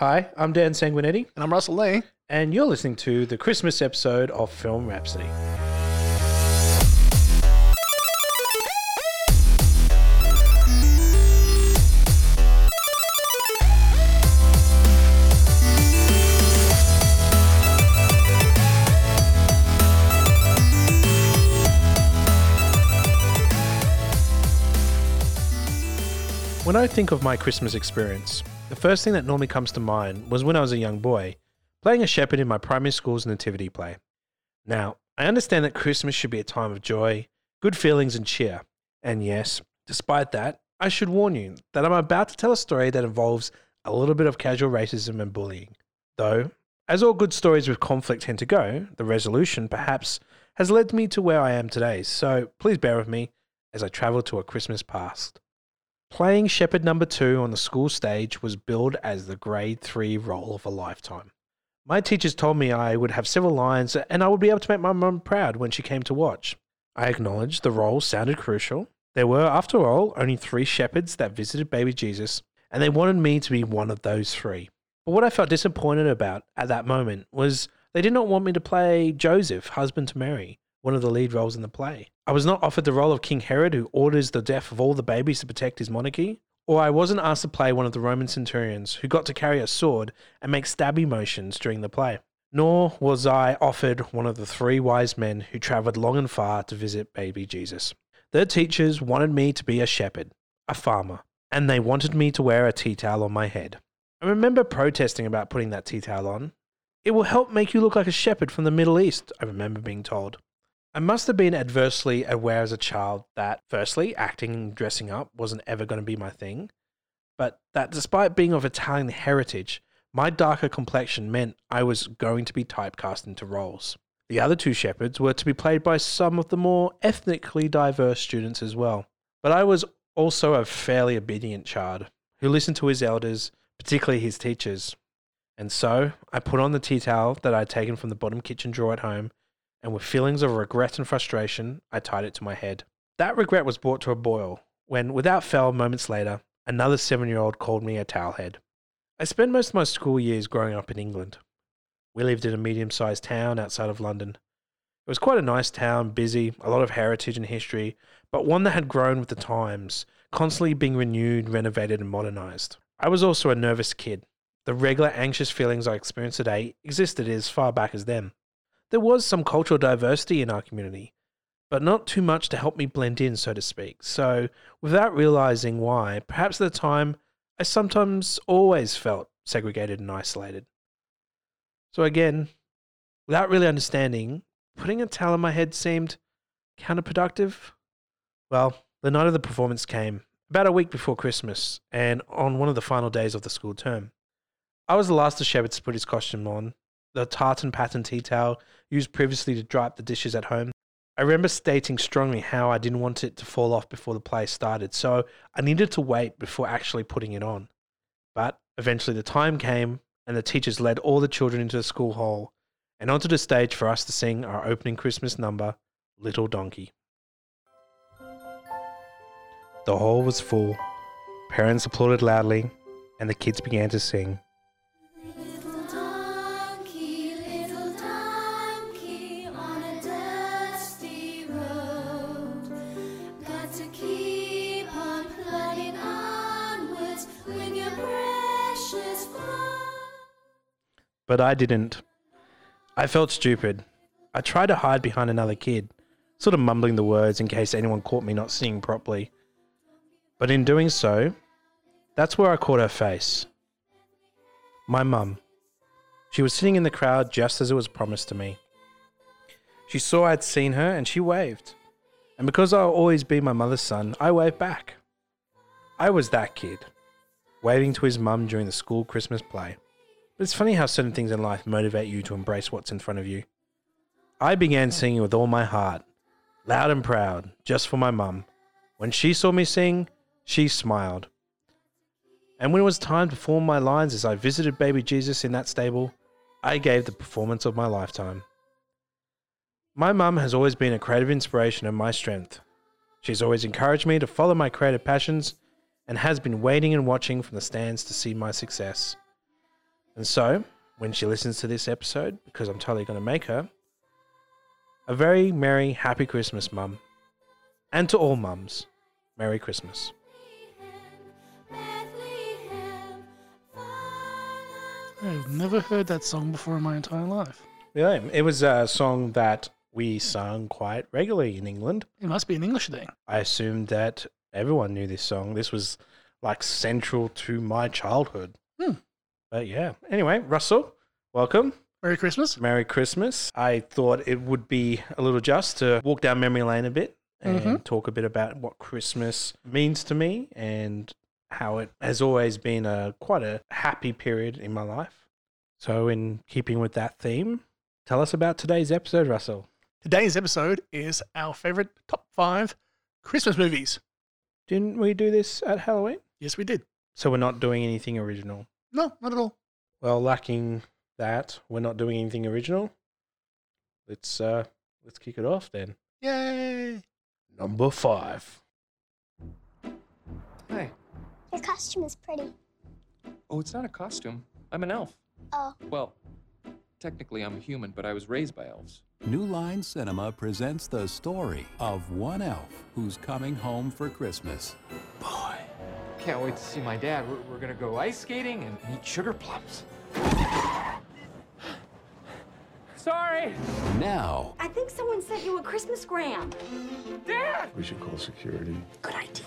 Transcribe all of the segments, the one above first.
Hi, I'm Dan Sanguinetti, And I'm Russell Lee. and you're listening to the Christmas episode of Film Rhapsody. When I think of my Christmas experience, the first thing that normally comes to mind was when I was a young boy, playing a shepherd in my primary school's nativity play. Now, I understand that Christmas should be a time of joy, good feelings, and cheer. And yes, despite that, I should warn you that I'm about to tell a story that involves a little bit of casual racism and bullying. Though, as all good stories with conflict tend to go, the resolution, perhaps, has led me to where I am today, so please bear with me as I travel to a Christmas past. Playing Shepherd number two on the school stage was billed as the grade three role of a lifetime. My teachers told me I would have several lines and I would be able to make my mum proud when she came to watch. I acknowledged the role sounded crucial. There were, after all, only three shepherds that visited baby Jesus, and they wanted me to be one of those three. But what I felt disappointed about at that moment was they did not want me to play Joseph, husband to Mary, one of the lead roles in the play. I was not offered the role of King Herod, who orders the death of all the babies to protect his monarchy, or I wasn't asked to play one of the Roman centurions who got to carry a sword and make stabby motions during the play. Nor was I offered one of the three wise men who travelled long and far to visit baby Jesus. Their teachers wanted me to be a shepherd, a farmer, and they wanted me to wear a tea towel on my head. I remember protesting about putting that tea towel on. It will help make you look like a shepherd from the Middle East, I remember being told. I must have been adversely aware as a child that, firstly, acting and dressing up wasn't ever going to be my thing, but that despite being of Italian heritage, my darker complexion meant I was going to be typecast into roles. The other two shepherds were to be played by some of the more ethnically diverse students as well. But I was also a fairly obedient child who listened to his elders, particularly his teachers. And so I put on the tea towel that I had taken from the bottom kitchen drawer at home and with feelings of regret and frustration, I tied it to my head. That regret was brought to a boil when, without fail, moments later, another seven year old called me a towelhead. I spent most of my school years growing up in England. We lived in a medium sized town outside of London. It was quite a nice town, busy, a lot of heritage and history, but one that had grown with the times, constantly being renewed, renovated, and modernized. I was also a nervous kid. The regular anxious feelings I experience today existed as far back as then. There was some cultural diversity in our community, but not too much to help me blend in, so to speak. So, without realizing why, perhaps at the time, I sometimes always felt segregated and isolated. So, again, without really understanding, putting a towel on my head seemed counterproductive. Well, the night of the performance came, about a week before Christmas, and on one of the final days of the school term. I was the last of shepherds to put his costume on, the tartan pattern tea towel used previously to dry up the dishes at home. I remember stating strongly how I didn't want it to fall off before the play started, so I needed to wait before actually putting it on. But eventually the time came, and the teachers led all the children into the school hall and onto the stage for us to sing our opening Christmas number, Little Donkey. The hall was full. Parents applauded loudly, and the kids began to sing. But I didn't. I felt stupid. I tried to hide behind another kid, sort of mumbling the words in case anyone caught me not singing properly. But in doing so, that's where I caught her face. My mum. She was sitting in the crowd just as it was promised to me. She saw I'd seen her and she waved. And because I'll always be my mother's son, I waved back. I was that kid, waving to his mum during the school Christmas play. But it's funny how certain things in life motivate you to embrace what's in front of you. I began singing with all my heart, loud and proud, just for my mum. When she saw me sing, she smiled. And when it was time to perform my lines as I visited baby Jesus in that stable, I gave the performance of my lifetime. My mum has always been a creative inspiration and my strength. She's always encouraged me to follow my creative passions and has been waiting and watching from the stands to see my success. And so, when she listens to this episode, because I'm totally going to make her, a very merry, happy Christmas, mum. And to all mums, Merry Christmas. I've never heard that song before in my entire life. Yeah, it was a song that we sung quite regularly in England. It must be an English thing. I assumed that everyone knew this song. This was like central to my childhood. Hmm. But yeah. Anyway, Russell, welcome. Merry Christmas. Merry Christmas. I thought it would be a little just to walk down memory lane a bit and Mhm. talk a bit about what Christmas means to me and how it has always been a quite a happy period in my life. So, in keeping with that theme, tell us about today's episode, Russell. Today's episode is our favorite top five Christmas movies. Didn't we do this at Halloween? Yes, we did. So, we're not doing anything original. No, not at all. Well, lacking that, we're not doing anything original. Let's uh let's kick it off then. Yay! Number five. Hey. Your costume is pretty. Oh, it's not a costume. I'm an elf. Oh, Well, technically I'm a human, but I was raised by elves. New Line Cinema presents the story of one elf who's coming home for Christmas. Boy. Can't wait to see my dad. We're, we're gonna go ice skating and eat sugar plums. Sorry! Now, I think someone sent you a Christmasgram. Dad! We should call security. Good idea.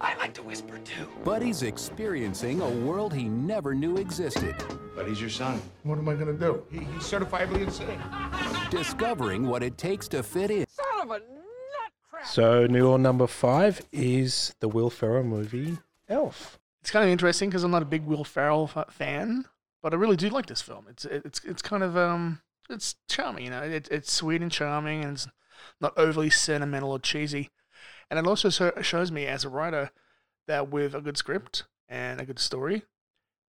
I like to whisper too. Buddy's experiencing a world he never knew existed, Buddy's your son. What am I gonna do? He, he's certifiably insane. discovering what it takes to fit in. Son of a nutcracker! So, new or number five is the Will Ferrell movie Elf. It's kind of interesting because I'm not a big Will Ferrell fa- fan, but I really do like this film. It's it's it's kind of um it's charming, you know. It, it's sweet and charming, and it's not overly sentimental or cheesy. And it also so, shows me as a writer that with a good script and a good story,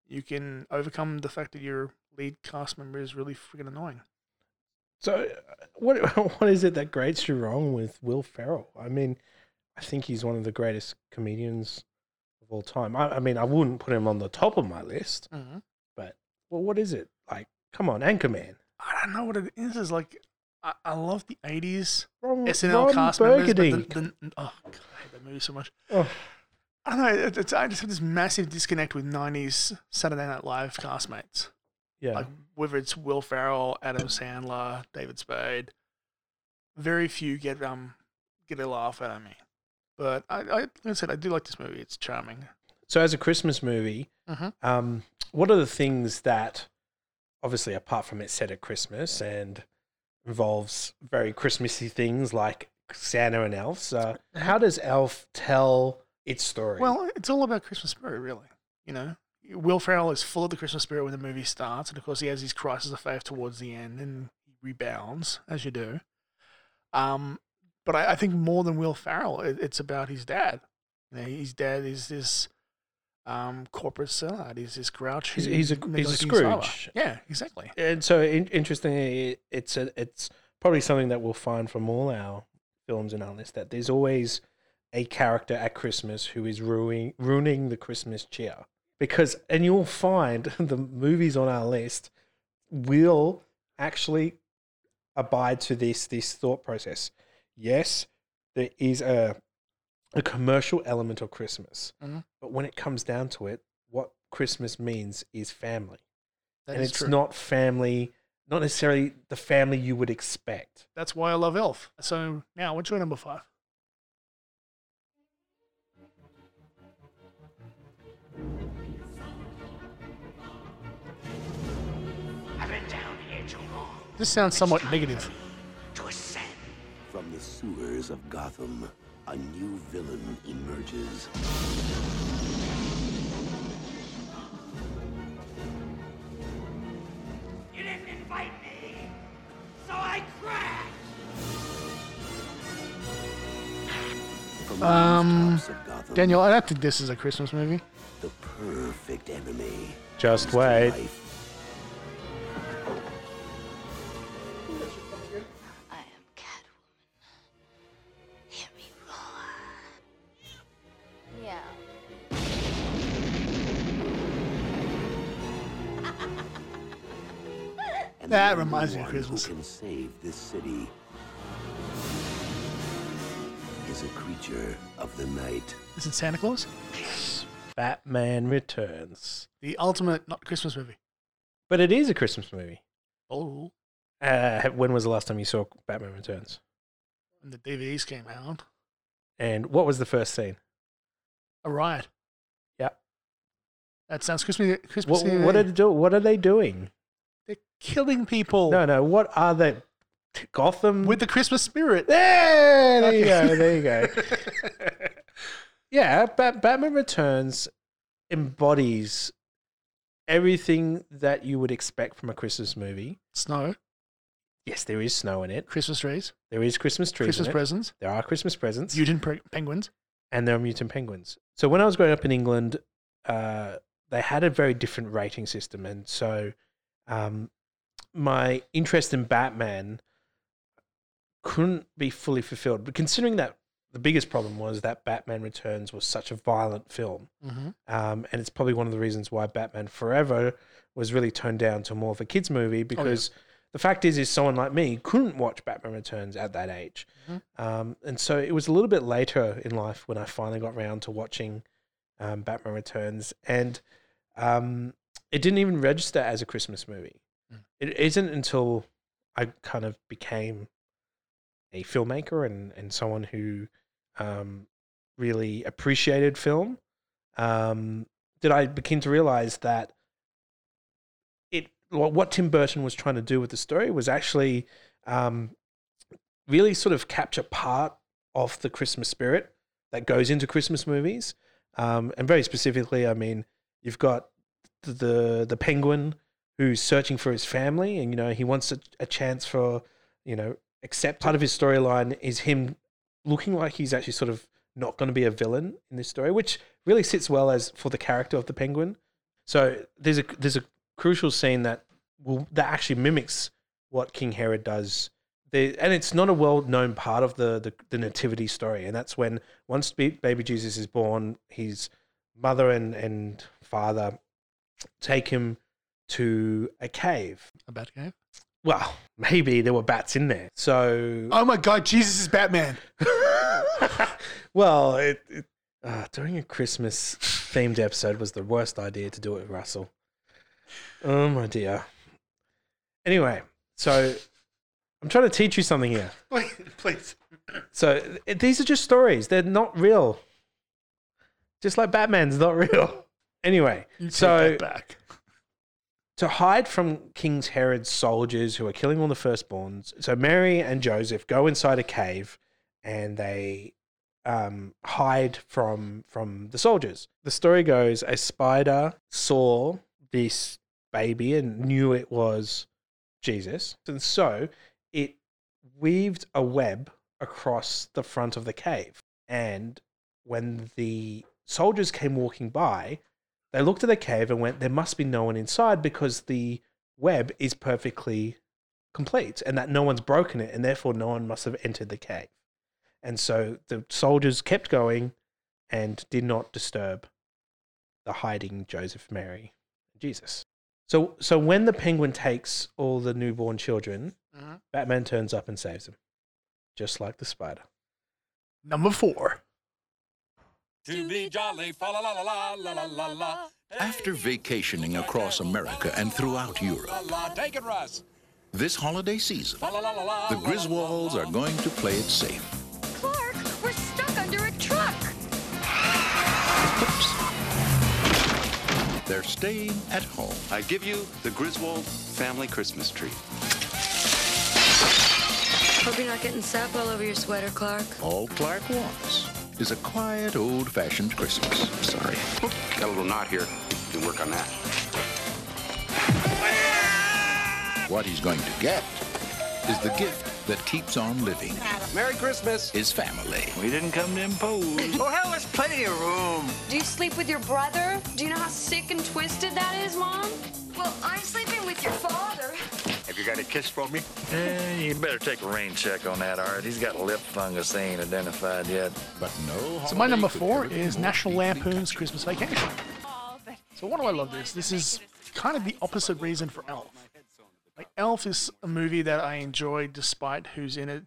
you can overcome the fact that your lead cast member is really freaking annoying. So, uh, what what is it that grates you wrong with Will Ferrell? I mean, I think he's one of the greatest comedians of all time. I, I mean, I wouldn't put him on the top of my list, Mm-hmm. but well, what is it like? Come on, Anchorman. I don't know what it is. It's like I, I love the '80s Ron, SNL Ron cast Burgundy. members, but the, the, oh, God, I hate that movie so much. Oh, I don't know. It, it's, I just have this massive disconnect with '90s Saturday Night Live castmates. yeah. Like whether it's Will Ferrell, Adam Sandler, David Spade. Very few get um get a laugh out of me. But I, I like I said, I do like this movie. It's charming. so, as a Christmas movie, Mhm. um, what are the things that, obviously, apart from it's set at Christmas and involves very Christmassy things like Santa and elves, uh, how does Elf tell its story? Well, it's all about Christmas spirit, really. You know, Will Ferrell is full of the Christmas spirit when the movie starts, and of course, he has his crisis of faith towards the end, and he rebounds as you do. Um, but I, I think more than Will Ferrell, it, it's about his dad. You know, his dad is this um, corporate sellout. He's this grouchy. He's- he's a- he's a. Scrooge. Yeah, exactly. and so in, interestingly, it, it's a, it's probably something that we'll find from all our films in our list that there's always a character at Christmas who is ruining ruining the Christmas cheer. Because and you'll find the movies on our list will actually abide to this this thought process. Yes, there is a a commercial element of Christmas, Mhm. but when it comes down to it, what Christmas means is family That and is it's true. not family, not necessarily the family you would expect. That's why I love Elf. So now, what's your number five? I've been down here too long This sounds somewhat negative. Sewers of Gotham, a new villain emerges. You didn't invite me, so I crashed. Um, Gotham, Daniel, I don't think this is a Christmas movie. the perfect enemy. Just comes to wait. That reminds me of one who can save this city is a creature of the night. Is it Santa Claus? Batman Returns. The ultimate not Christmas movie. But it is a Christmas movie. Oh, Uh, when was the last time you saw Batman Returns? when the DVDs came out, And what was the first scene? a riot. Yeah. That sounds Christmas. Christmas. What, what, are do, what are they doing? They're killing people No, no. What are they? Gotham? with the Christmas spirit. there, there you go. There you go. yeah, Bat- Batman Returns embodies everything that you would expect from a Christmas movie. Snow, Yes, there is snow in it. Christmas trees, There is Christmas trees. Christmas presents, There are Christmas presents. mutant pre- penguins. and there are mutant penguins. So when I was growing up in England, uh, they had a very different rating system, and so um, my interest in Batman couldn't be fully fulfilled. But considering that the biggest problem was that Batman Returns was such a violent film, Mm-hmm. um, and it's probably one of the reasons why Batman Forever was really toned down to more of a kids movie because the fact is, is someone like me couldn't watch Batman Returns at that age, Mhm. um, and so it was a little bit later in life when I finally got around to watching um, Batman Returns, and um, it didn't even register as a Christmas movie. Mm. It isn't until I kind of became a filmmaker and and someone who um, really appreciated film um, did I begin to realize that it what what Tim Burton was trying to do with the story was actually um, really sort of capture part of the Christmas spirit that goes into Christmas movies, um, and very specifically, I mean, you've got the, the penguin who's searching for his family, and you know he wants a, a chance for you know accept part of his storyline is him looking like he's actually sort of not going to be a villain in this story, which really sits well as for the character of the penguin. So there's a there's a crucial scene that will that actually mimics what King Herod does. And it's not a well known part of the, the the nativity story, and that's when once baby Jesus is born, his mother and and father take him to a cave. A bat cave. Well, maybe there were bats in there. So Oh my God, Jesus is Batman. well, it, it, uh, doing a Christmas themed episode was the worst idea to do it with Russell. Oh my dear. Anyway, so I'm trying to teach you something here. Wait, please. So these are just stories; they're not real. Just like Batman's not real. Anyway, so back. to hide from King Herod's soldiers who are killing all the firstborns, so Mary and Joseph go inside a cave and they um, hide from from the soldiers. The story goes: a spider saw this baby and knew it was Jesus, and so it weaved a web across the front of the cave. And when the soldiers came walking by, they looked at the cave and went, There must be no one inside because the web is perfectly complete and that no one's broken it, and therefore no one must have entered the cave. And so the soldiers kept going and did not disturb the hiding Joseph, Mary, and Jesus. So, so when the penguin takes all the newborn children, Mhm. Batman turns up and saves them, just like the spider. Number four. To be jolly, fa la la la la la la la. After vacationing across America and throughout Europe. Take it, Russ. this holiday season, the Griswolds are going to play it safe. Clark, we're stuck under a truck. They're staying at home. I give you the Griswold family Christmas tree. Hope you're not getting sap all over your sweater, Clark. All Clark wants is a quiet, old-fashioned Christmas. Sorry. Got a little knot here. You can work on that. What he's going to get is the gift that keeps on living. Merry Christmas. His family. We didn't come to impose. oh, hell, there's plenty of room. Do you sleep with your brother? Do you know how sick and twisted that is, Mom? Got a kiss for me? Eh, you better take a rain check on that, Art. He's got a lip fungus they ain't identified yet. But no So my number four is National Lampoon's Christmas Vacation. So why do I love this? This is kind of the opposite reason for Elf. Like Elf is a movie that I enjoy despite who's in it.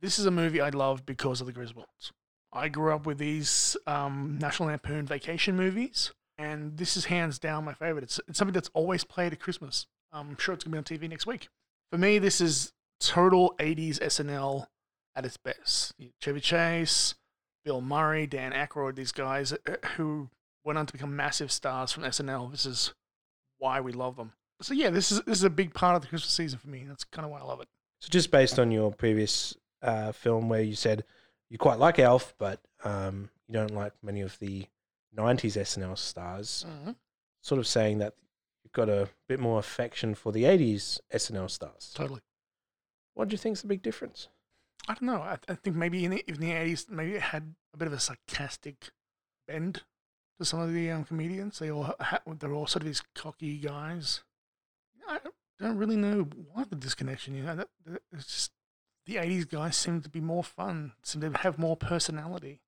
This is a movie I love because of the Griswolds. I grew up with these um, National Lampoon vacation movies, and this is hands down my favorite. It's, it's something that's always played at Christmas. I'm sure it's going to be on TV next week. For me, this is total 80s SNL at its best. Chevy Chase, Bill Murray, Dan Aykroyd, these guys uh, who went on to become massive stars from SNL. This is why we love them. So yeah, this is this is a big part of the Christmas season for me. That's kind of why I love it. So just based on your previous uh, film where you said you quite like Elf, but um, you don't like many of the '90s SNL stars, Mhm. sort of saying that got a bit more affection for the '80s SNL stars. Totally. What do you think's the big difference? I don't know. I, I think maybe in the, in the 80s, maybe it had a bit of a sarcastic bend to some of the um, comedians. They all ha- they're all sort of these cocky guys. I don't, really know why the disconnection. You know, that, that, it's just the 80s guys seem to be more fun, seem to have more personality.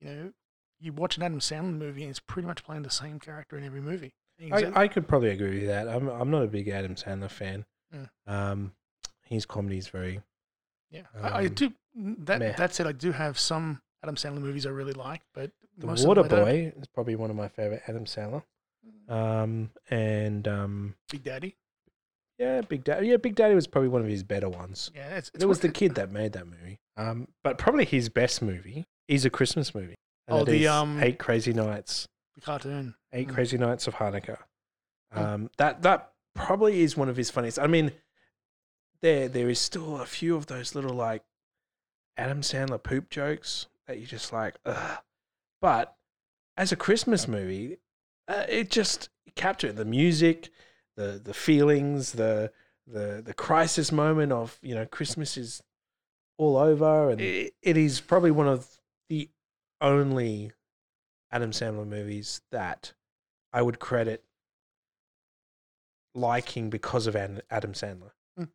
You know, you watch an Adam Sandler movie and he's pretty much playing the same character in every movie. I, I could probably agree with that. I'm I'm not a big Adam Sandler fan. Mm. Um, his comedy is very yeah, I, I um, do. That meh. that said, I do have some Adam Sandler movies I really like, but The most of them I. Waterboy is probably one of my favorite Adam Sandler. Um, and um, Big Daddy. yeah, Big Daddy. Yeah, Big Daddy was probably one of his better ones. Yeah, it's, it's it was the kid that made that movie. Um, but probably his best movie is a Christmas movie. and Oh, the, um, Eight Crazy Nights. The cartoon. Eight Mm. Crazy Nights of Hanukkah. Mm. Um, that that probably is one of his funniest. I mean, there there is still a few of those little like Adam Sandler poop jokes that you just like, ugh. But as a Christmas movie, uh, it just captured the music, the the feelings, the the the crisis moment of you know Christmas is all over, and it, it is probably one of the only Adam Sandler movies that I would credit liking because of Adam Sandler. Mm.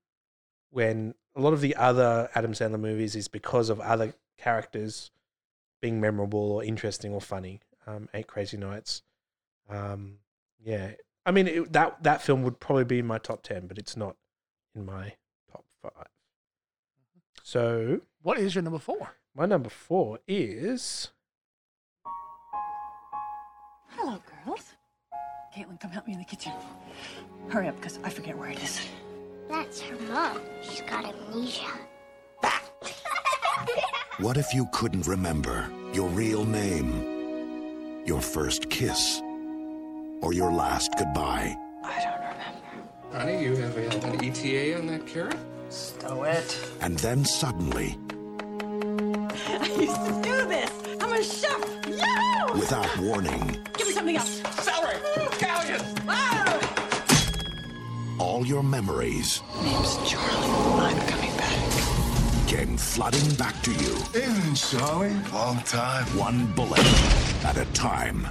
When a lot of the other Adam Sandler movies is because of other characters being memorable or interesting or funny. Um, Eight Crazy Nights. Um, yeah, I mean it, that that film would probably be in my top ten, but it's not in my top five. So What is your number four? my number four is Hello, girls. Caitlin, come help me in the kitchen. Hurry up, because I forget where it is. That's her mom. She's got amnesia. What if you couldn't remember your real name, your first kiss, or your last goodbye? I don't remember. Honey, you have an ETA on that carrot? Stow it. And then suddenly, I used to do this. I'm a chef. Yahoo! without warning, Give me something else. Celery! Scallion! Ah! all your memories Name's Charlie. I'm coming back. came flooding back to you. Evening, Charlie. Long time. One bullet at a time.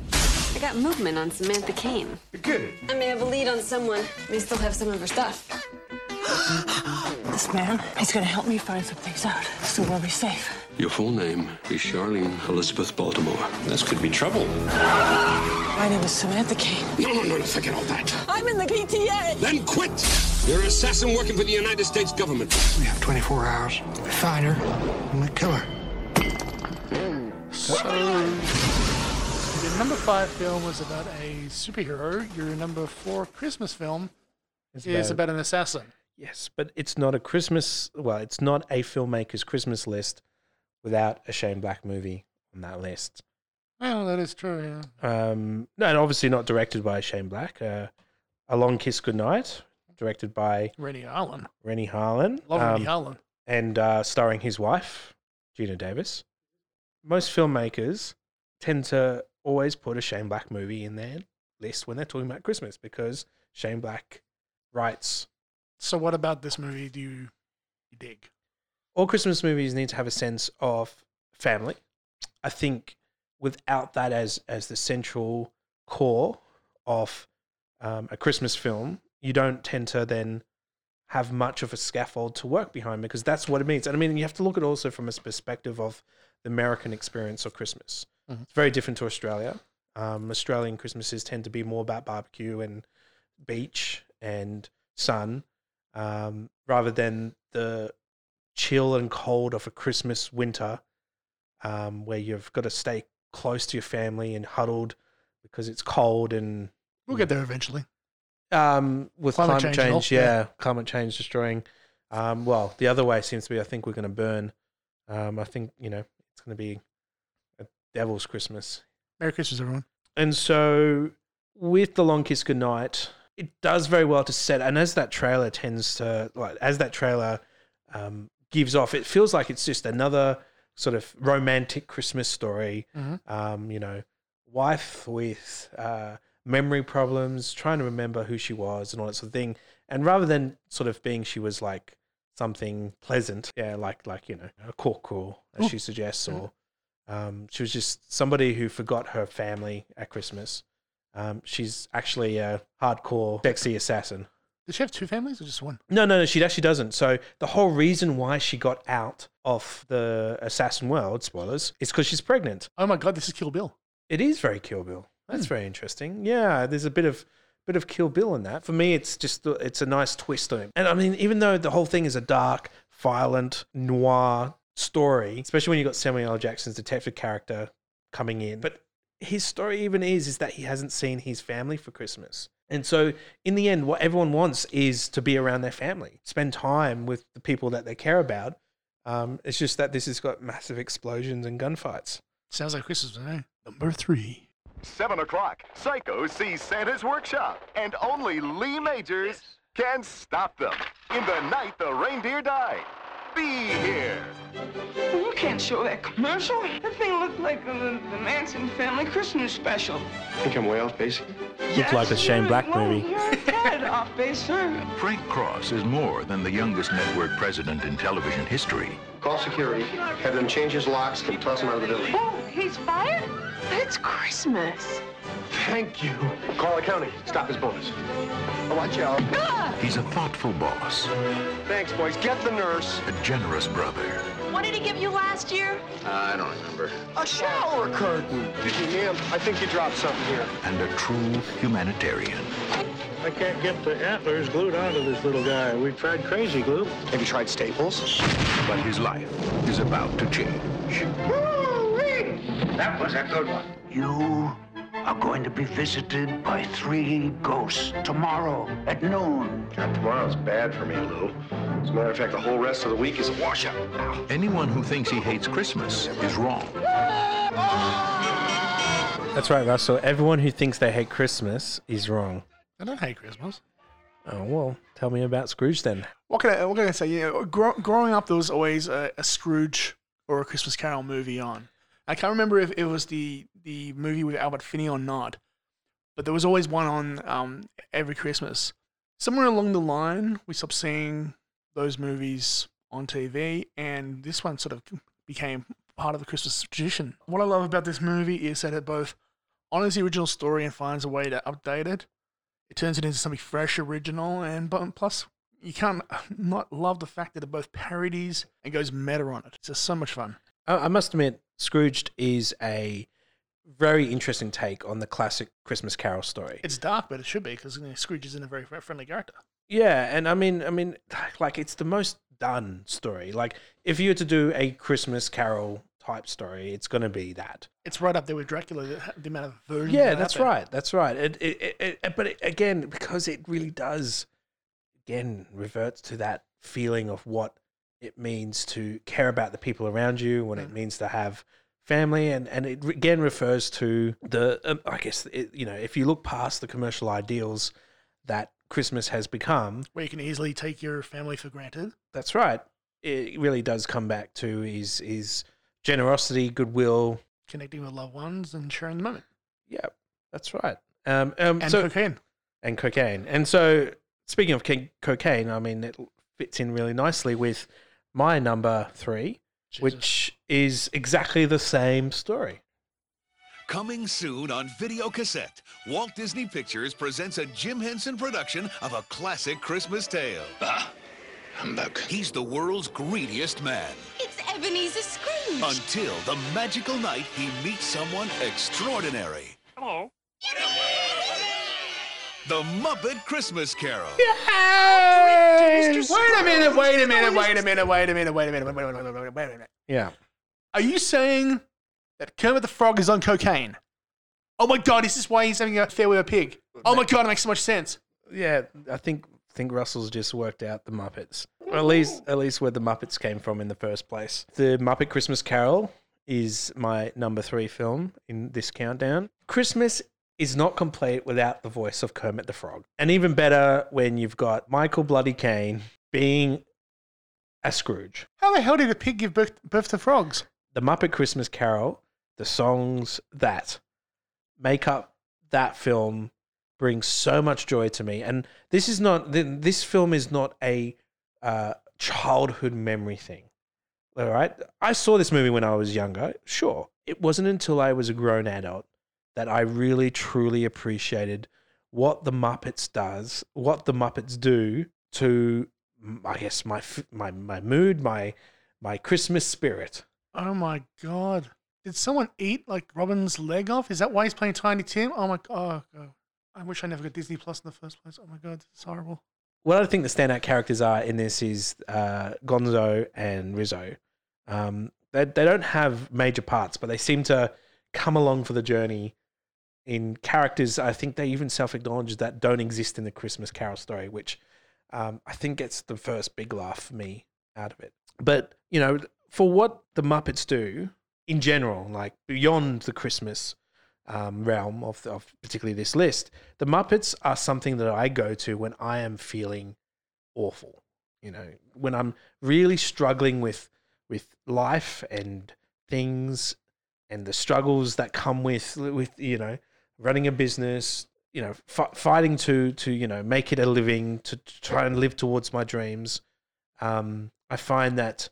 I got movement on Samantha Caine. Good. I may have a lead on someone. May still have some of her stuff. This man, he's going to help me find some things out. So we'll be safe. Your full name is Charlene Elizabeth Baltimore. This could be trouble. My name is Samantha Caine. No, no, no, no, forget all that. I'm in the PTA. Then quit! You're an assassin working for the United States government. We have 24 hours. We find her, and we kill her. So, your number five film was about a superhero. Your number four Christmas film It's is about- about an assassin. Yes, but it's not a Christmas. Well, it's not a filmmaker's Christmas list without a Shane Black movie on that list. Well, that is true. Yeah. Um, no, and obviously not directed by Shane Black. Uh, a Long Kiss Goodnight, directed by Renny Harlin. Renny Harlin. Love Renny um, Harlin. and uh, starring his wife, Geena Davis. Most filmmakers tend to always put a Shane Black movie in their list when they're talking about Christmas because Shane Black writes So, what about this movie do you, you dig? all Christmas movies need to have a sense of family. I think without that as as the central core of um, a Christmas film, you don't tend to then have much of a scaffold to work behind because that's what it means. And I mean, you have to look at it also from a perspective of the American experience of Christmas. Mhm. It's very different to Australia. Um, Australian Christmases tend to be more about barbecue and beach and sun. Um, rather than the chill and cold of a Christmas winter, um, where you've got to stay close to your family and huddled because it's cold and We'll get there eventually. um, with Climate climate, change change, yeah, yeah. climate change destroying. Um, well, the other way seems to be I think we're going to burn. Um, I think you know it's going to be a devil's Christmas. Merry Christmas, everyone. And so with the long kiss goodnight, it does very well to set. And as that trailer tends to like, as that trailer um, gives off, it feels like it's just another sort of romantic Christmas story. Mhm. Um, you know, wife with uh, memory problems, trying to remember who she was and all that sort of thing. And rather than sort of being she was like something pleasant, yeah, like like you know a cork or, as Ooh. she suggests, or um, she was just somebody who forgot her family at Christmas. Um, she's actually a hardcore sexy assassin. Does she have two families or just one? No, no, no, she actually doesn't. So the whole reason why she got out of the assassin world, spoilers, is because she's pregnant. Oh my god, this is Kill Bill. It is very Kill Bill. That's very interesting. Yeah, there's a bit of bit of Kill Bill in that. For me, it's just it's a nice twist on it. And I mean, even though the whole thing is a dark, violent, noir story, especially when you've got Samuel L. Jackson's detective character coming in, but his story even is is that he hasn't seen his family for Christmas. And so in the end what everyone wants is to be around their family, spend time with the people that they care about. Um, it's just that this has got massive explosions and gunfights. Sounds like Christmas, eh? Number three. Seven o'clock. Psycho sees Santa's workshop, and only Lee Majors can stop them. In the night the reindeer died. Be here. You can't show that commercial. That thing looked like the, the Manson family Christmas special. Think I'm way off base? Looked like a Shane Black movie. You're a off base, sir. Frank Cross is more than the youngest network president in television history. Call security. Have them change his locks and toss him out of the building. Oh, he's fired? It's Christmas. Thank you. Call accounting. Stop his bonus. Oh, watch out. Ah! He's a thoughtful boss, Thanks, boys. Get the nurse. a generous brother, What did he give you last year? I don't remember. A shower curtain. Excuse me, ma'am. I think you dropped something here. and a true humanitarian. I can't get the antlers glued onto this little guy. We've tried crazy glue. Have you tried Staples? But his life is about to change. That was a good one. You are going to be visited by three ghosts tomorrow at noon. God, tomorrow's bad for me, Lou. As a matter of fact, the whole rest of the week is a washout. Ow. Anyone who thinks he hates Christmas is wrong. That's right, Russell. Everyone who thinks they hate Christmas is wrong. I don't hate Christmas. Oh well, tell me about Scrooge then. What can I, what can I say? You know, grow, growing up, there was always a, a Scrooge or a Christmas Carol movie on. I can't remember if it was the, the movie with Albert Finney or not, but there was always one on um, every Christmas. Somewhere along the line, we stopped seeing those movies on TV, and this one sort of became part of the Christmas tradition. What I love about this movie is that it both honors the original story and finds a way to update it. It turns it into something fresh, original, and plus you can't not love the fact that it both parodies and goes meta on it. It's just so much fun. I, I must admit, Scrooged is a very interesting take on the classic Christmas Carol story. It's dark, but it should be because you know, Scrooge isn't a very friendly character. Yeah, and I mean, I mean, like it's the most done story. Like if you were to do a Christmas Carol type story, it's going to be that. It's right up there with Dracula. The, the amount of versions. Yeah, that that's right. That's right. It, it, it, it, uh, but it, again, because it really does, again, reverts to that feeling of what it means to care about the people around you, what it means to have family, and and it again refers to the, um, I guess, it, you know, if you look past the commercial ideals that Christmas has become, Where you can easily take your family for granted. that's right. It really does come back to is is generosity, goodwill. Connecting with loved ones and sharing the moment. Yeah, that's right. Um, um, And so- cocaine. and cocaine. And so, speaking of co- cocaine, I mean, it fits in really nicely with my number three, which is exactly the same story. Coming soon on video cassette, Walt Disney Pictures presents a Jim Henson production of a classic Christmas tale. Ah, humbug. He's the world's greediest man. It's Ebenezer Scrooge. Until the magical night he meets someone extraordinary. Hello. The Muppet Christmas Carol. Yay! Wait a minute, wait a minute, wait a minute, wait a minute, wait a minute, wait a minute, wait a minute, wait a minute. Yeah. Are you saying that Kermit the Frog is on cocaine? Oh my god, is this why he's having a affair with a pig? Oh my god, it makes so much sense. Yeah, I think think Russell's just worked out the Muppets. Or at least at least where the Muppets came from in the first place. The Muppet Christmas Carol is my number three film in this countdown. Christmas is not complete without the voice of Kermit the Frog. And even better when you've got Michael Bloody Caine being a Scrooge. How the hell did a pig give birth, birth to frogs? The Muppet Christmas Carol, the songs that make up that film brings so much joy to me. And this is not this film is not a uh, childhood memory thing. All right, I saw this movie when I was younger. Sure, it wasn't until I was a grown adult that I really truly appreciated what the Muppets does, what the Muppets do to, I guess my my my mood, my my Christmas spirit. Oh my god. Did someone eat like Robin's leg off? Is that why he's playing Tiny Tim? Oh my god. Oh, god. I wish I never got Disney Plus in the first place. Oh my god, it's horrible. What I think the standout characters are in this is uh, Gonzo and Rizzo. Um, they they don't have major parts, but they seem to come along for the journey in characters. I think they even self acknowledge that don't exist in the Christmas Carol story, which um, I think gets the first big laugh for me out of it. But you know, for what the Muppets do in general, like beyond the Christmas um, realm of, of particularly this list, the Muppets are something that I go to when I am feeling awful. You know, when I'm really struggling with with life and things and the struggles that come with with you know running a business, you know, f- fighting to to you know make it a living, to, to try and live towards my dreams. Um, I find that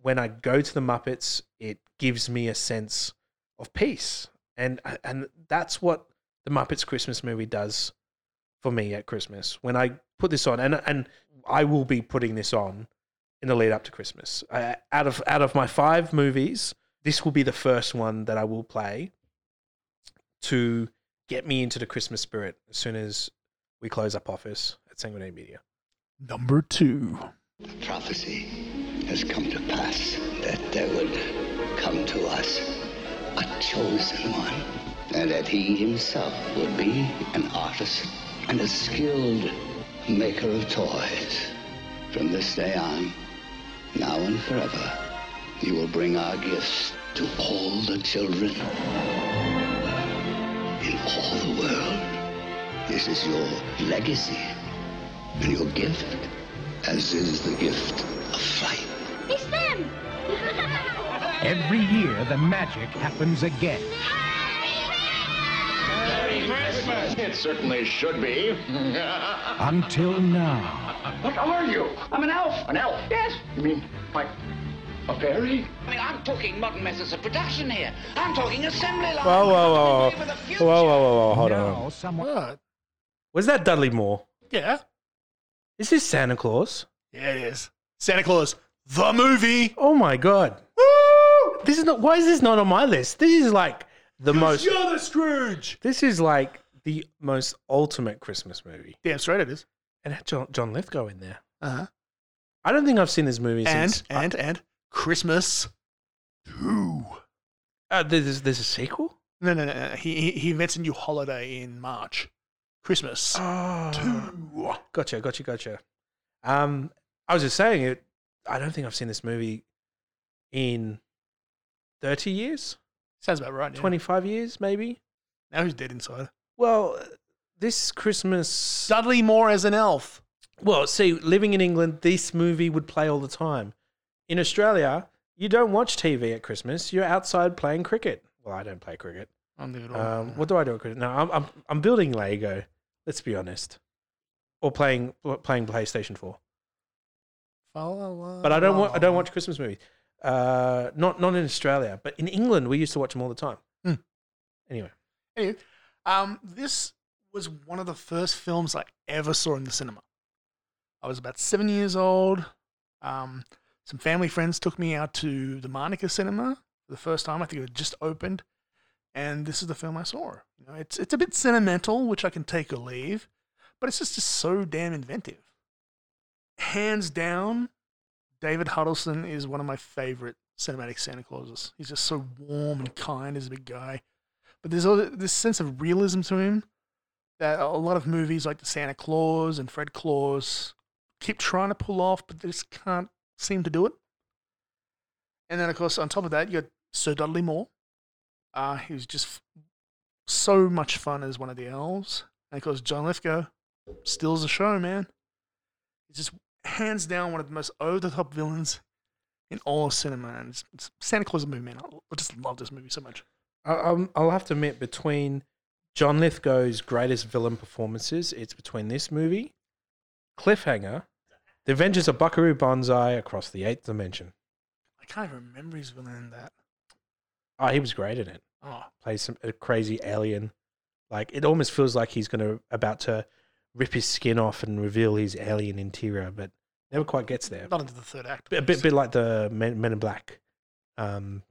when I go to the Muppets, it gives me a sense of peace, and and that's what the Muppets Christmas movie does for me at Christmas. When I put this on, and and I will be putting this on in the lead up to Christmas. Uh, out of out of my five movies, this will be the first one that I will play to get me into the Christmas spirit as soon as we close up office at Sanguinary Media. Number two. the Prophecy has come to pass that there would come to us a chosen one, and that he himself would be an artist and a skilled maker of toys. From this day on, now and forever, you will bring our gifts to all the children in all the world. This is your legacy and your gift, as is the gift of flight. It's them! Every year, the magic happens again. Merry Christmas! It certainly should be. Until now. what are you? I'm an elf. An elf? Yes. You mean like a fairy? I mean, I'm talking modern methods of production here. I'm talking assembly line. Whoa, whoa, whoa, whoa, whoa, whoa, whoa, whoa, hold Now, on. someone. Was that Dudley Moore? Yeah. Is this Santa Claus? Yeah, it is. Santa Claus, the movie. Oh my god! This is not. Why is this not on my list? This is like the most. You're the Scrooge. This is like the most ultimate Christmas movie. Damn straight it is. And had John, John Lithgow in there. Uh huh. I don't think I've seen this movie And since. and and Christmas two. Uh, there's there's a sequel. No, no, no. no. He he, he invents a new holiday in March. Christmas Oh, two. gotcha, gotcha, gotcha. Um, I was just saying it. I don't think I've seen this movie in thirty years, Sounds about right. Yeah. twenty five years, maybe. Now he's dead inside. Well, this Christmas. Dudley Moore as an elf. Well, see, living in England, this movie would play all the time. In Australia, you don't watch TV at Christmas. You're outside playing cricket. Well, I don't play cricket. I'm doing it all. Um, what do I do at Christmas? No, I'm, I'm I'm building Lego. Let's be honest, or playing playing PlayStation Four. But I don't wa- I don't watch Christmas movies. Uh, not not in Australia, but in England, we used to watch them all the time. Hmm. Anyway, Anyway, um, this was one of the first films I ever saw in the cinema. I was about seven years old. Um, some family friends took me out to the Monica Cinema for the first time. I think it had just opened, and this is the film I saw. You know, it's it's a bit sentimental, which I can take or leave. but it's just, just so damn inventive. Hands down, David Huddleston is one of my favorite cinematic Santa Clauses. He's just so warm and kind as a big guy. But there's this sense of realism to him that a lot of movies like the Santa Claus and Fred Claus keep trying to pull off, but they just can't seem to do it. And then, of course, on top of that, you got Sir Dudley Moore. Uh, was just f- so much fun as one of the elves. And of course, John Lithgow steals the show, man. He's just hands down one of the most over the top villains in all of cinema. And it's, it's Santa Claus the movie, man. I I just love this movie so much. I, I'll have to admit, between John Lithgow's greatest villain performances, it's between this movie, Cliffhanger, The Adventures of Buckaroo Banzai Across the Eighth Dimension. I can't even remember his villain in that. Oh, he was great in it. Oh, Plays some a crazy alien. Like it almost feels like he's gonna about to rip his skin off and reveal his alien interior, but never quite gets there. not into the third act. A bit, bit like the Men, Men in Black um,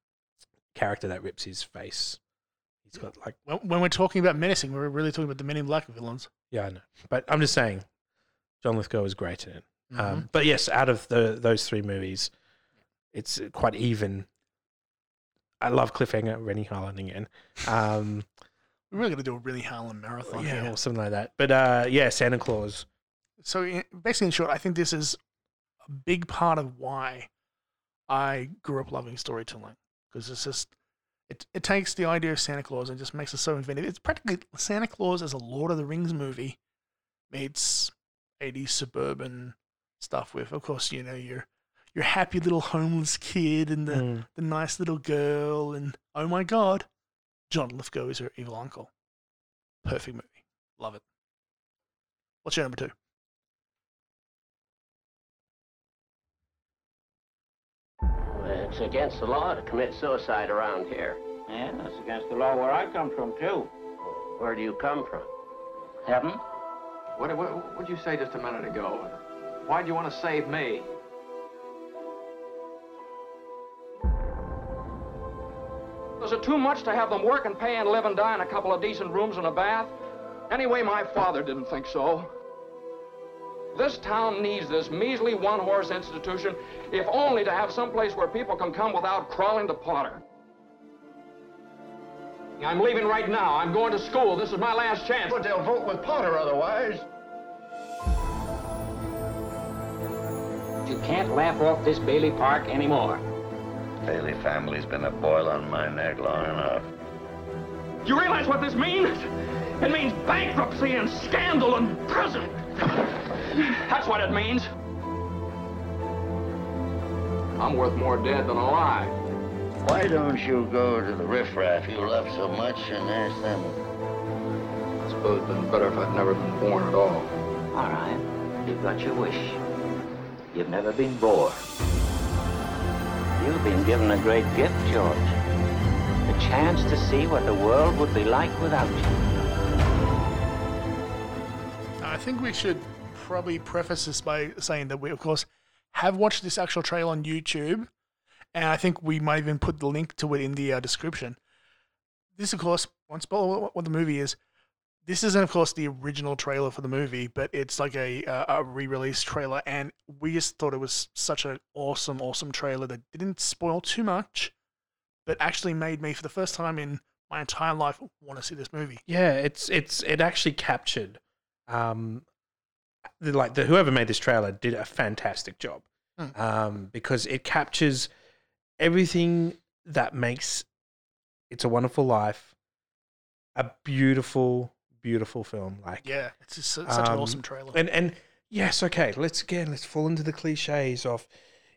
character that rips his face. He's got like When, when we're talking about menacing, we're really talking about the Men in Black villains. Yeah, I know. But I'm just saying, John Lithgow is great in it. Um, Mhm. but yes, out of the those three movies, it's quite even. I love Cliffhanger, Renny Harlin again. Um, We're really going to do a Renny Harlin marathon yeah, here. or something like that. But uh, yeah, Santa Claus. So basically, in short, I think this is a big part of why I grew up loving storytelling because it's just it it takes the idea of Santa Claus and just makes it so inventive. It's practically Santa Claus as a Lord of the Rings movie meets 80s suburban stuff with, of course, you know your your happy little homeless kid and the Mm. the nice little girl and oh my god, John Lithgow is her evil uncle. Perfect movie, love it. What's your number two? It's against the law to commit suicide around here. Yeah, that's against the law where I come from, too. Where do you come from? Heaven? What, what, what'd you say just a minute ago? Why'd you want to save me? Is it too much to have them work and pay and live and die in a couple of decent rooms and a bath? Anyway, my father didn't think so. This town needs this measly one-horse institution, if only to have some place where people can come without crawling to Potter. I'm leaving right now. I'm going to school. This is my last chance. But they'll vote with Potter otherwise. You can't laugh off this Bailey Park anymore. Bailey family's been a boil on my neck long enough. Do you realize what this means? It means bankruptcy and scandal and prison. That's what it means. I'm worth more dead than alive. Why don't you go to the riffraff you love so much and ask them? I suppose it'd been better if I'd never been born at all. All right, you've got your wish. You've never been bored. You've been given a great gift, George. A chance to see what the world would be like without you. I think we should probably preface this by saying that we, of course, have watched this actual trailer on YouTube, and I think we might even put the link to it in the uh, description. This, of course, won't spoil what the movie is. This isn't, of course, the original trailer for the movie, but it's like a uh, a re-release trailer, and we just thought it was such an awesome, awesome trailer that didn't spoil too much, but actually made me, for the first time in my entire life, want to see this movie. Yeah, it's it's it actually captured, um, the, like the whoever made this trailer did a fantastic job, Hmm. um, because it captures everything that makes "It's a Wonderful Life" a beautiful, beautiful film. Like Yeah, it's just su- such an um, awesome trailer. And and yes, okay, let's again let's fall into the cliches of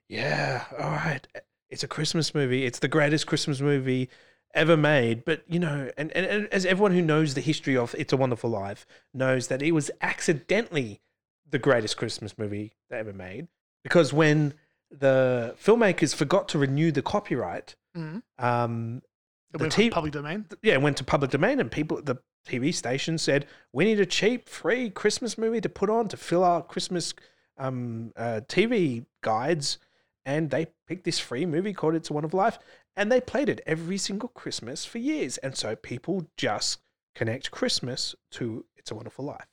yeah, all right, it's a Christmas movie. It's the greatest Christmas movie ever made. But you know, and, and, and as everyone who knows the history of It's a Wonderful Life knows that it was accidentally the greatest Christmas movie they ever made. Because when the filmmakers forgot to renew the copyright, Mhm. um, It the went T- public domain. yeah, it went to public domain, and people, the TV station said, "We need a cheap, free Christmas movie to put on to fill our Christmas um, uh, TV guides." And they picked this free movie called "It's a Wonderful Life," and they played it every single Christmas for years. And so people just connect Christmas to "It's a Wonderful Life."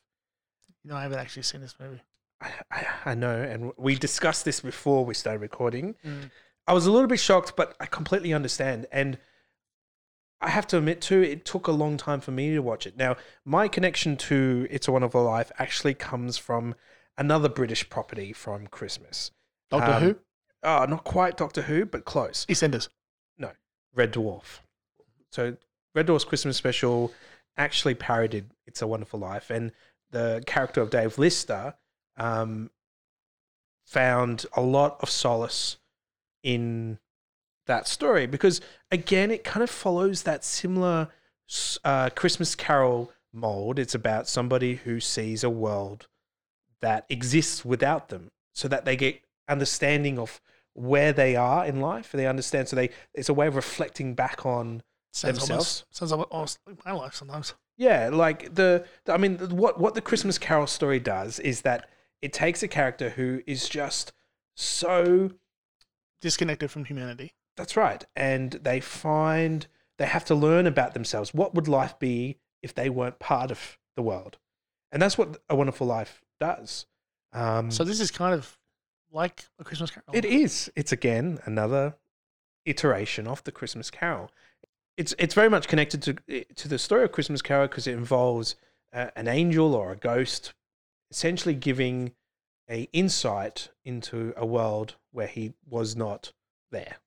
You know, I haven't actually seen this movie. I, I know, and we discussed this before we started recording. Mm. I was a little bit shocked, but I completely understand. And I have to admit, too, it took a long time for me to watch it. Now, my connection to It's a Wonderful Life actually comes from another British property from Christmas. Doctor Um, Who? Oh, not quite Doctor Who, but close. EastEnders. No, Red Dwarf. So Red Dwarf's Christmas special actually parodied "It's a Wonderful Life," and the character of Dave Lister um, found a lot of solace in that story because, again, it kind of follows that similar uh, Christmas Carol mold. It's about somebody who sees a world that exists without them, so that they get understanding of where they are in life. They understand, so they it's a way of reflecting back on Sounds themselves. almost sounds almost, like my life sometimes. Yeah, like the, the I mean, the- what what the Christmas Carol story does is that it takes a character who is just so Disconnected from humanity. That's right, and they find they have to learn about themselves. What would life be if they weren't part of the world? And that's what a Wonderful Life does. Um, So this is kind of like a Christmas Carol. It is. It's again another iteration of the Christmas Carol. It's it's very much connected to to the story of Christmas Carol because it involves uh, an angel or a ghost, essentially giving a insight into a world where he was not there.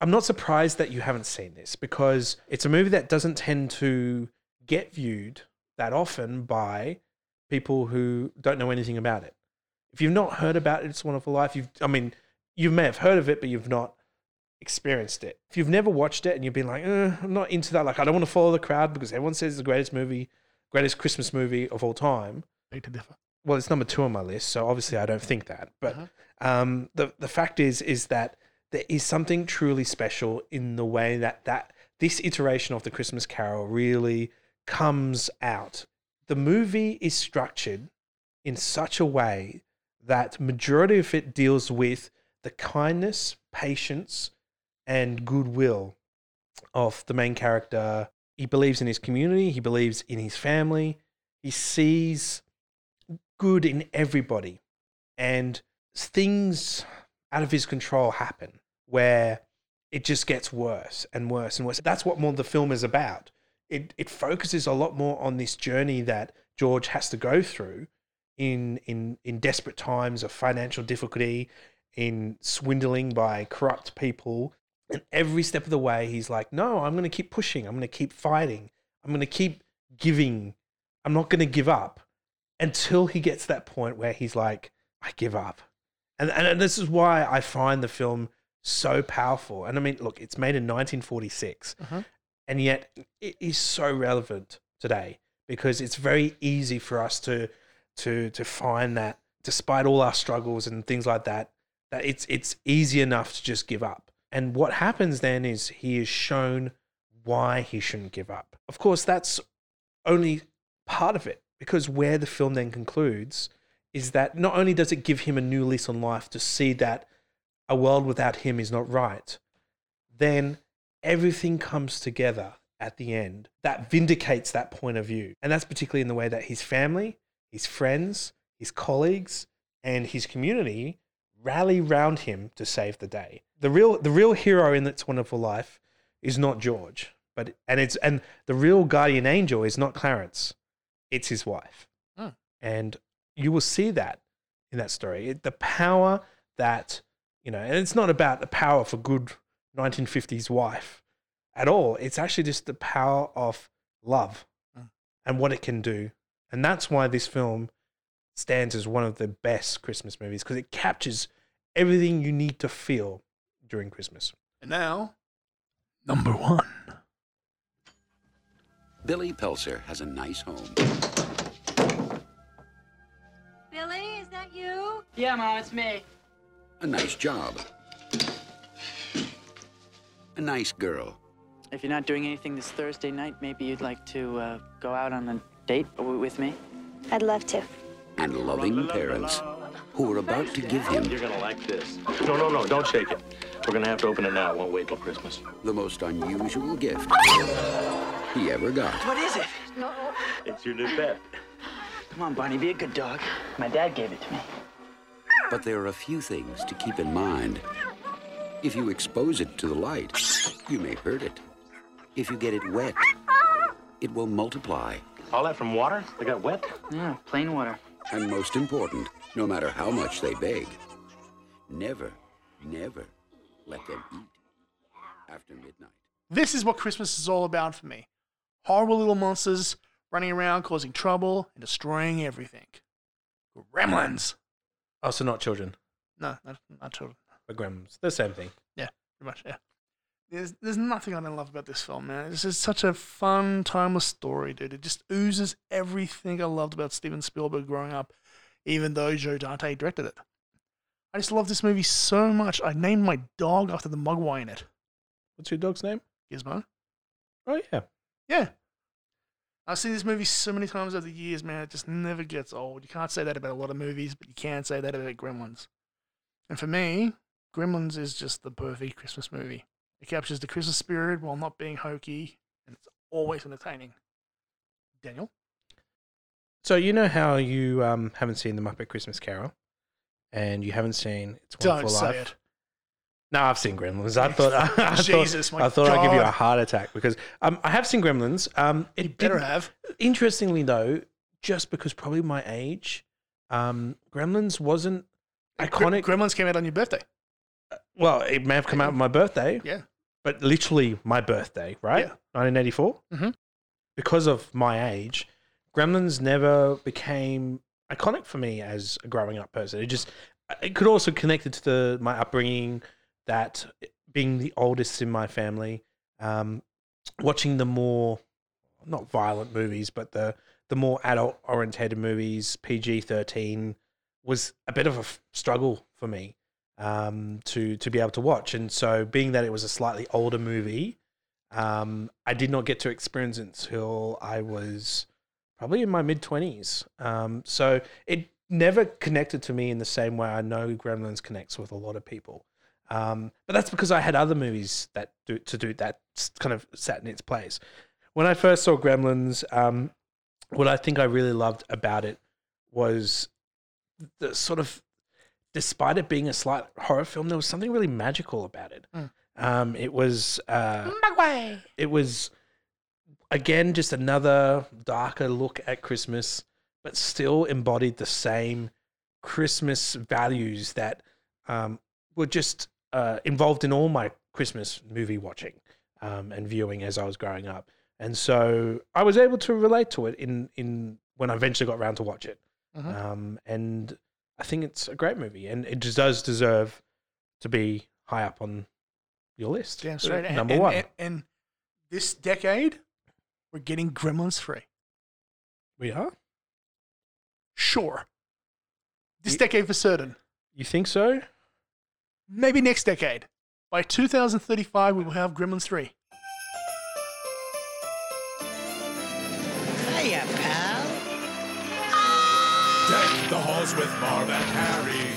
I'm not surprised that you haven't seen this because it's a movie that doesn't tend to get viewed that often by people who don't know anything about it. If you've not heard about It's a Wonderful Life, you've I mean, you may have heard of it, but you've not experienced it. If you've never watched it and you've been like, eh, I'm not into that, like I don't want to follow the crowd because everyone says it's the greatest movie, greatest Christmas movie of all time. Beg to differ. Well, it's number two on my list, so obviously I don't think that. But um, the the fact is, is that there is something truly special in the way that that this iteration of the Christmas Carol really comes out. The movie is structured in such a way that majority of it deals with the kindness, patience, and goodwill of the main character. He believes in his community, he believes in his family, he sees good in everybody. And things out of his control happen where it just gets worse and worse and worse. That's what more the film is about. It, it focuses a lot more on this journey that George has to go through in, in, in desperate times of financial difficulty, in swindling by corrupt people. And every step of the way, he's like, no, I'm going to keep pushing. I'm going to keep fighting. I'm going to keep giving. I'm not going to give up until he gets to that point where he's like, I give up. And, and this is why I find the film so powerful. And I mean, look, it's made in 1946, Uh-huh. and yet it is so relevant today because it's very easy for us to to to find that despite all our struggles and things like that, that it's it's easy enough to just give up. And what happens then is he is shown why he shouldn't give up. Of course, that's only part of it because where the film then concludes is that not only does it give him a new lease on life to see that a world without him is not right, then everything comes together at the end that vindicates that point of view. And that's particularly in the way that his family, his friends, his colleagues, and his community rally round him to save the day. The real the real hero in It's Wonderful Life is not George, but and it's and the real guardian angel is not Clarence. It's his wife. Hmm. And you will see that in that story. It, the power that, you know, and it's not about the power of a good 1950s wife at all. It's actually just the power of love mm. and what it can do. And that's why this film stands as one of the best Christmas movies because it captures everything you need to feel during Christmas. And now, number one. Billy Peltzer has a nice home. Billy, is that you? Yeah, Mom, it's me. A nice job. A nice girl. If you're not doing anything this Thursday night, maybe you'd like to uh, go out on a date with me? I'd love to. And loving parents who are about to give him You're gonna like this. No, no, no, don't shake it. We're gonna have to open it now. It won't wait till Christmas. the most unusual gift he ever got. What is it? No. It's your new pet. Come on, Barney, be a good dog. My dad gave it to me. But there are a few things to keep in mind. If you expose it to the light, you may hurt it. If you get it wet, it will multiply. All that from water? They got wet? Yeah, plain water. And most important, no matter how much they beg, never, never let them eat after midnight. This is what Christmas is all about for me. Horrible little monsters running around causing trouble and destroying everything. Gremlins. Oh, also, not children, No, not, not children. but gremlins. The same thing. Yeah, pretty much. Yeah. There's there's nothing I don't love about this film, man. This is such a fun, timeless story, dude. It just oozes everything I loved about Steven Spielberg growing up, even though Joe Dante directed it. I just love this movie so much. I named my dog after the Mogwai in it. What's your dog's name? Gizmo. Oh yeah. Yeah. I've seen this movie so many times over the years, man. It just never gets old. You can't say that about a lot of movies, but you can say that about Gremlins. And for me, Gremlins is just the perfect Christmas movie. It captures the Christmas spirit while not being hokey, and it's always entertaining. Daniel? So you know how you um, haven't seen the Muppet Christmas Carol, and you haven't seen It's Don't Wonderful say Life. it. No, I've seen Gremlins. I thought I Jesus, thought, I thought I'd give you a heart attack because um, I have seen Gremlins. Um, it You better have. Interestingly, though, just because probably my age, um, Gremlins wasn't iconic. Gremlins came out on your birthday. well, it may have come out on my birthday, Yeah. but literally my birthday, right? Yeah. 1984. Mhm. Because of my age, Gremlins never became iconic for me as a growing up person. It just it could also connect it to the, my upbringing, that being the oldest in my family, um, watching the more not violent movies, but the the more adult orientated movies, PG thirteen, was a bit of a f- struggle for me um, to to be able to watch. And so, being that it was a slightly older movie, um, I did not get to experience it until I was probably in my mid twenties. Um, so it never connected to me in the same way I know Gremlins connects with a lot of people. Um, but that's because I had other movies that do to do that kind of sat in its place. When I first saw Gremlins, um, what I think I really loved about it was the sort of, despite it being a slight horror film, there was something really magical about it. Mm. Um, it was uh, it was again just another darker look at Christmas, but still embodied the same Christmas values that um, were just uh, involved in all my Christmas movie watching um, and viewing as I was growing up. And so I was able to relate to it in, in when I eventually got around to watch it. Mhm. Um, and I think it's a great movie, and it just does deserve to be high up on your list. Damn straight. And- Number and, one. And, and this decade, we're getting Gremlins free. we are. Sure. This decade for certain. You think so? Maybe next decade. By 2035, we will have Gremlins 3. Hiya, pal. Deck the halls with Marv and Harry.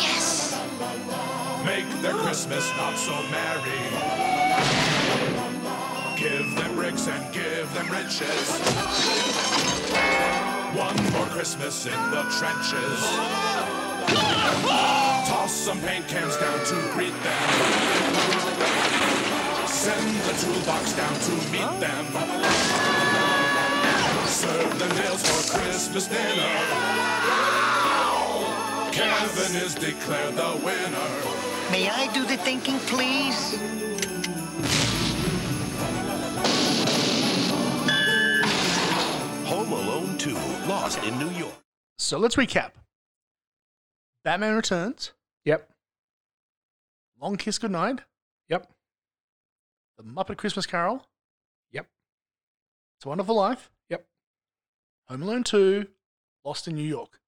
Yes. Make their Christmas not so merry. Give them bricks and give them riches. One more Christmas in the trenches. Toss some paint cans down to greet them. Send the toolbox down to meet them. Serve the nails for Christmas dinner. Kevin is declared the winner. May I do the thinking, please? Home Alone 2, Lost in New York. So let's recap Batman Returns. Yep. Long Kiss Goodnight. Yep. The Muppet Christmas Carol. Yep. It's a Wonderful Life. Yep. Home Alone 2. Lost in New York.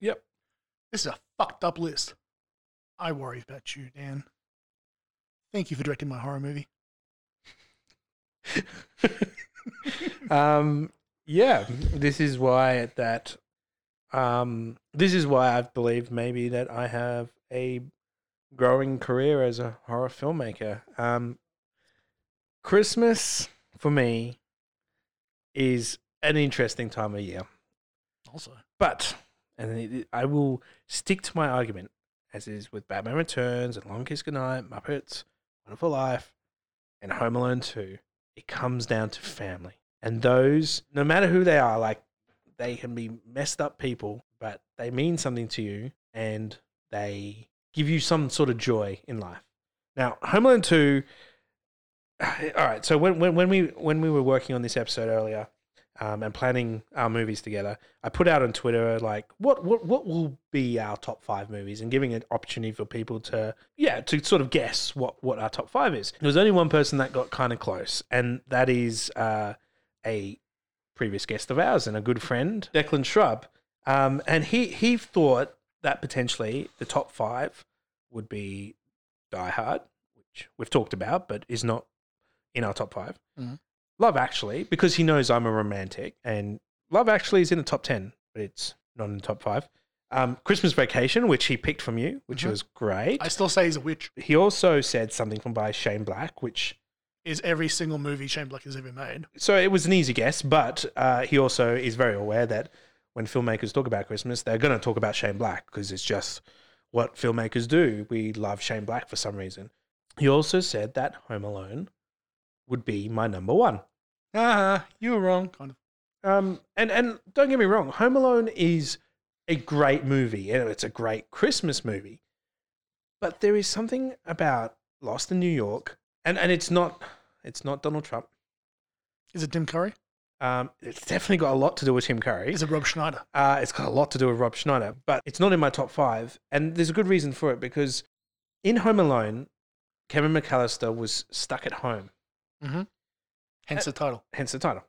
Yep. This is a fucked up list. I worry about you, Dan. Thank you for directing my horror movie. um, yeah, this is why at that. Um, this is why I believe maybe that I have a growing career as a horror filmmaker. Um, Christmas for me is an interesting time of year. Also, But, and it- I will stick to my argument, as is with Batman Returns and Long Kiss Goodnight, Muppets, Wonderful Life, and Home Alone 2, it comes down to family. And those, no matter who they are, like they can be messed up people, but they mean something to you and they give you some sort of joy in life. Now, Home Alone 2, all right, so when, when, when we when we were working on this episode earlier, um, and planning our movies together, I put out on Twitter like what what what will be our top five movies, and giving an opportunity for people to yeah to sort of guess what what our top five is. There was only one person that got kind of close, and that is uh, a previous guest of ours and a good friend, Declan Shrub, um, and he he thought that potentially the top five would be Die Hard, which we've talked about, but is not in our top 5 Mhm. Love Actually, because he knows I'm a romantic, and Love Actually is in the top 10, but it's not in the top five. Um, Christmas Vacation, which he picked from you, which Mhm. was great. I still say he's a witch. He also said something from by Shane Black, which Is every single movie Shane Black has ever made. so it was an easy guess, but uh, he also is very aware that when filmmakers talk about Christmas, they're going to talk about Shane Black because it's just what filmmakers do. We love Shane Black for some reason. He also said that Home Alone would be my number one. Ah, you were wrong. Kind of. Um, and and don't get me wrong, Home Alone is a great movie, and it's a great Christmas movie. But there is something about Lost in New York, and and it's not it's not Donald Trump. Is it Tim Curry? Um, it's definitely got a lot to do with Tim Curry. Is it Rob Schneider? Uh, it's got a lot to do with Rob Schneider, but it's not in my top five. And there's a good reason for it because in Home Alone, Kevin McCallister was stuck at home, Mm-hmm. Hence the title. hence the title.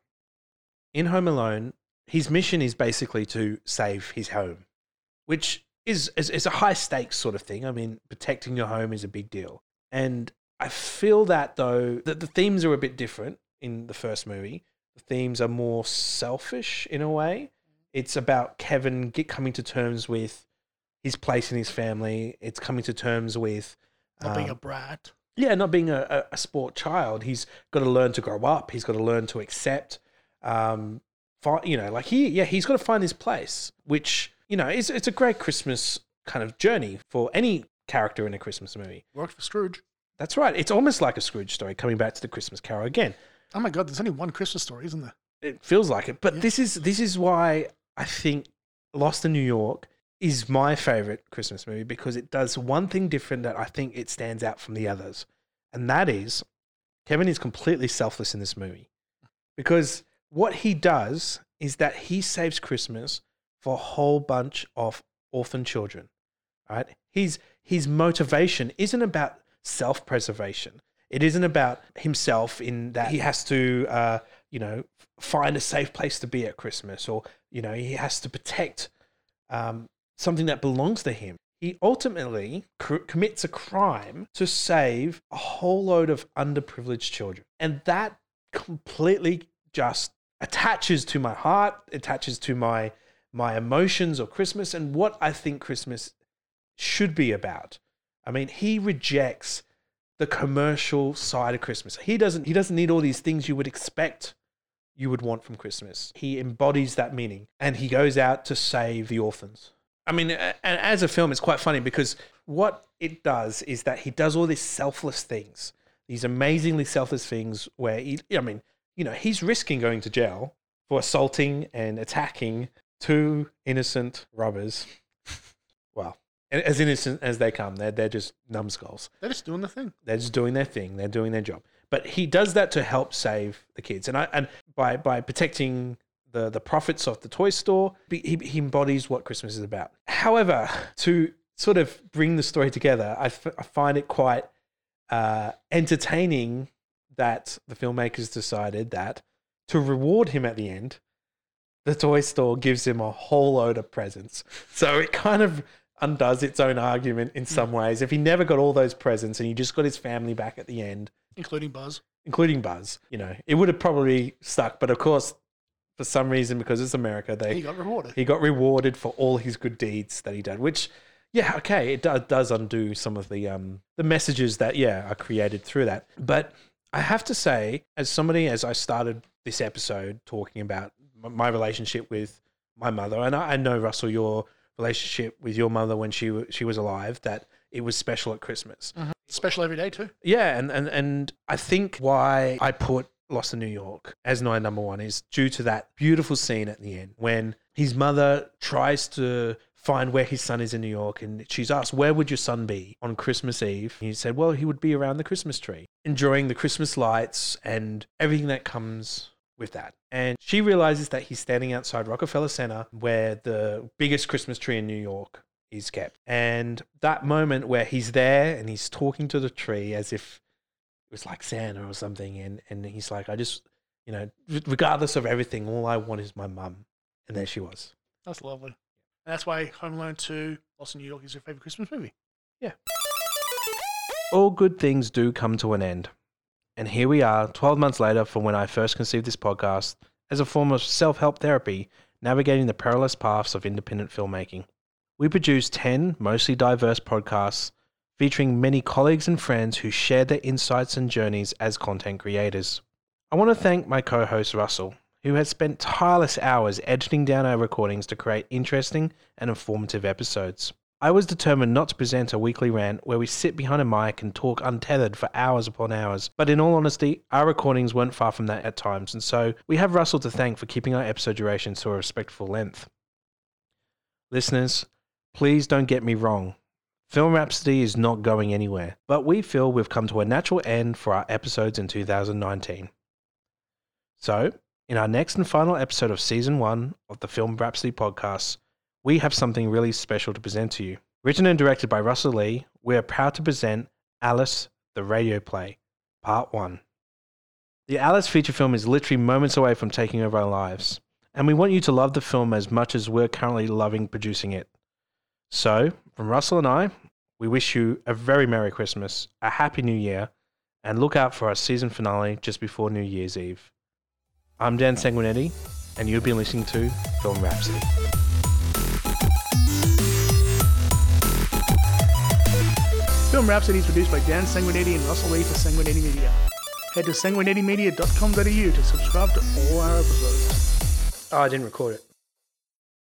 In Home Alone, his mission is basically to save his home, which is, is, is a high stakes sort of thing. I mean, protecting your home is a big deal. And I feel that, though, that the themes are a bit different in the first movie. The themes are more selfish in a way. It's about Kevin get, coming to terms with his place in his family. It's coming to terms with Not being um, a brat. yeah, not being a, a, sport child. He's got to learn to grow up. He's got to learn to accept, um, fi- you know, like he, yeah, he's got to find his place, which, you know, is, it's a great Christmas kind of journey for any character in a Christmas movie. Worked for Scrooge. That's right. It's almost like a Scrooge story coming back to the Christmas Carol again. Oh my god, there's only one Christmas story, isn't there? It feels like it, but this is this is why I think Lost in New York is my favorite Christmas movie because it does one thing different that I think it stands out from the others, and that is Kevin is completely selfless in this movie because what he does is that he saves Christmas for a whole bunch of orphan children. Right? His his motivation isn't about self-preservation. It isn't about himself in that he has to, uh, you know, find a safe place to be at Christmas, or you know, he has to protect um, something that belongs to him. He ultimately cr- commits a crime to save a whole load of underprivileged children, and that completely just attaches to my heart, attaches to my my emotions of Christmas and what I think Christmas should be about. I mean, he rejects the commercial side of Christmas. He doesn't he doesn't need all these things you would expect you would want from Christmas. He embodies that meaning and he goes out to save the orphans. I mean, and as a film, it's quite funny because what it does is that he does all these selfless things, these amazingly selfless things where he, I mean, you know, he's risking going to jail for assaulting and attacking two innocent robbers. As innocent as they come, they're, they're just numbskulls. They're just doing the thing. They're just doing their thing. They're doing their job. But he does that to help save the kids, and I and by by protecting the the profits of the toy store, he, he embodies what Christmas is about. However, to sort of bring the story together, I, f- I find it quite uh, entertaining that the filmmakers decided that to reward him at the end, the toy store gives him a whole load of presents. So it kind of undoes its own argument in some ways. If he never got all those presents and he just got his family back at the end, Including Buzz. including Buzz, you know, it would have probably stuck. But of course, for some reason, because it's America, they He got rewarded. he got rewarded for all his good deeds that he did. Which, yeah, okay, it do, does undo some of the um the messages that yeah are created through that. But I have to say, as somebody, as I started this episode talking about my relationship with my mother, and I, I know Russell, your relationship with your mother when she she was alive, that it was special at Christmas. Mm-hmm. Special every day too. Yeah, and, and and I think why I put Lost in New York as my number one is due to that beautiful scene at the end when his mother tries to find where his son is in New York and she's asked, Where would your son be on Christmas Eve? And he said, Well, he would be around the Christmas tree, enjoying the Christmas lights and everything that comes with that. And she realizes that he's standing outside Rockefeller Center where the biggest Christmas tree in New York is kept. And that moment where he's there and he's talking to the tree as if it was like Santa or something, and and he's like, I just, you know, regardless of everything, all I want is my mum, and there she was. That's lovely. And that's why Home Alone 2, Lost in New York is your favorite Christmas movie. Yeah. All good things do come to an end, and here we are, twelve months later, from when I first conceived this podcast as a form of self-help therapy, navigating the perilous paths of independent filmmaking. We produce ten mostly diverse podcasts featuring many colleagues and friends who share their insights and journeys as content creators. I want to thank my co host Russell, who has spent tireless hours editing down our recordings to create interesting and informative episodes. I was determined not to present a weekly rant where we sit behind a mic and talk untethered for hours upon hours, but in all honesty, our recordings weren't far from that at times, and so we have Russell to thank for keeping our episode durations to a respectful length. Listeners, please don't get me wrong. Film Rhapsody is not going anywhere, but we feel we've come to a natural end for our episodes in 2019. So, in our next and final episode of season one of the Film Rhapsody podcast, we have something really special to present to you. Written and directed by Russell Lee, we are proud to present Alice, the radio play, part one. The Alice feature film is literally moments away from taking over our lives, and we want you to love the film as much as we're currently loving producing it. So, from Russell and I, we wish you a very Merry Christmas, a Happy New Year, and look out for our season finale just before New Year's Eve. I'm Dan Sanguinetti, and you've been listening to Film Rhapsody. Film Rhapsody is produced by Dan Sanguinetti and Russell Lee for Sanguinetti Media. Head to sanguinettimedia.com.au to subscribe to all our episodes. Oh, I didn't record it.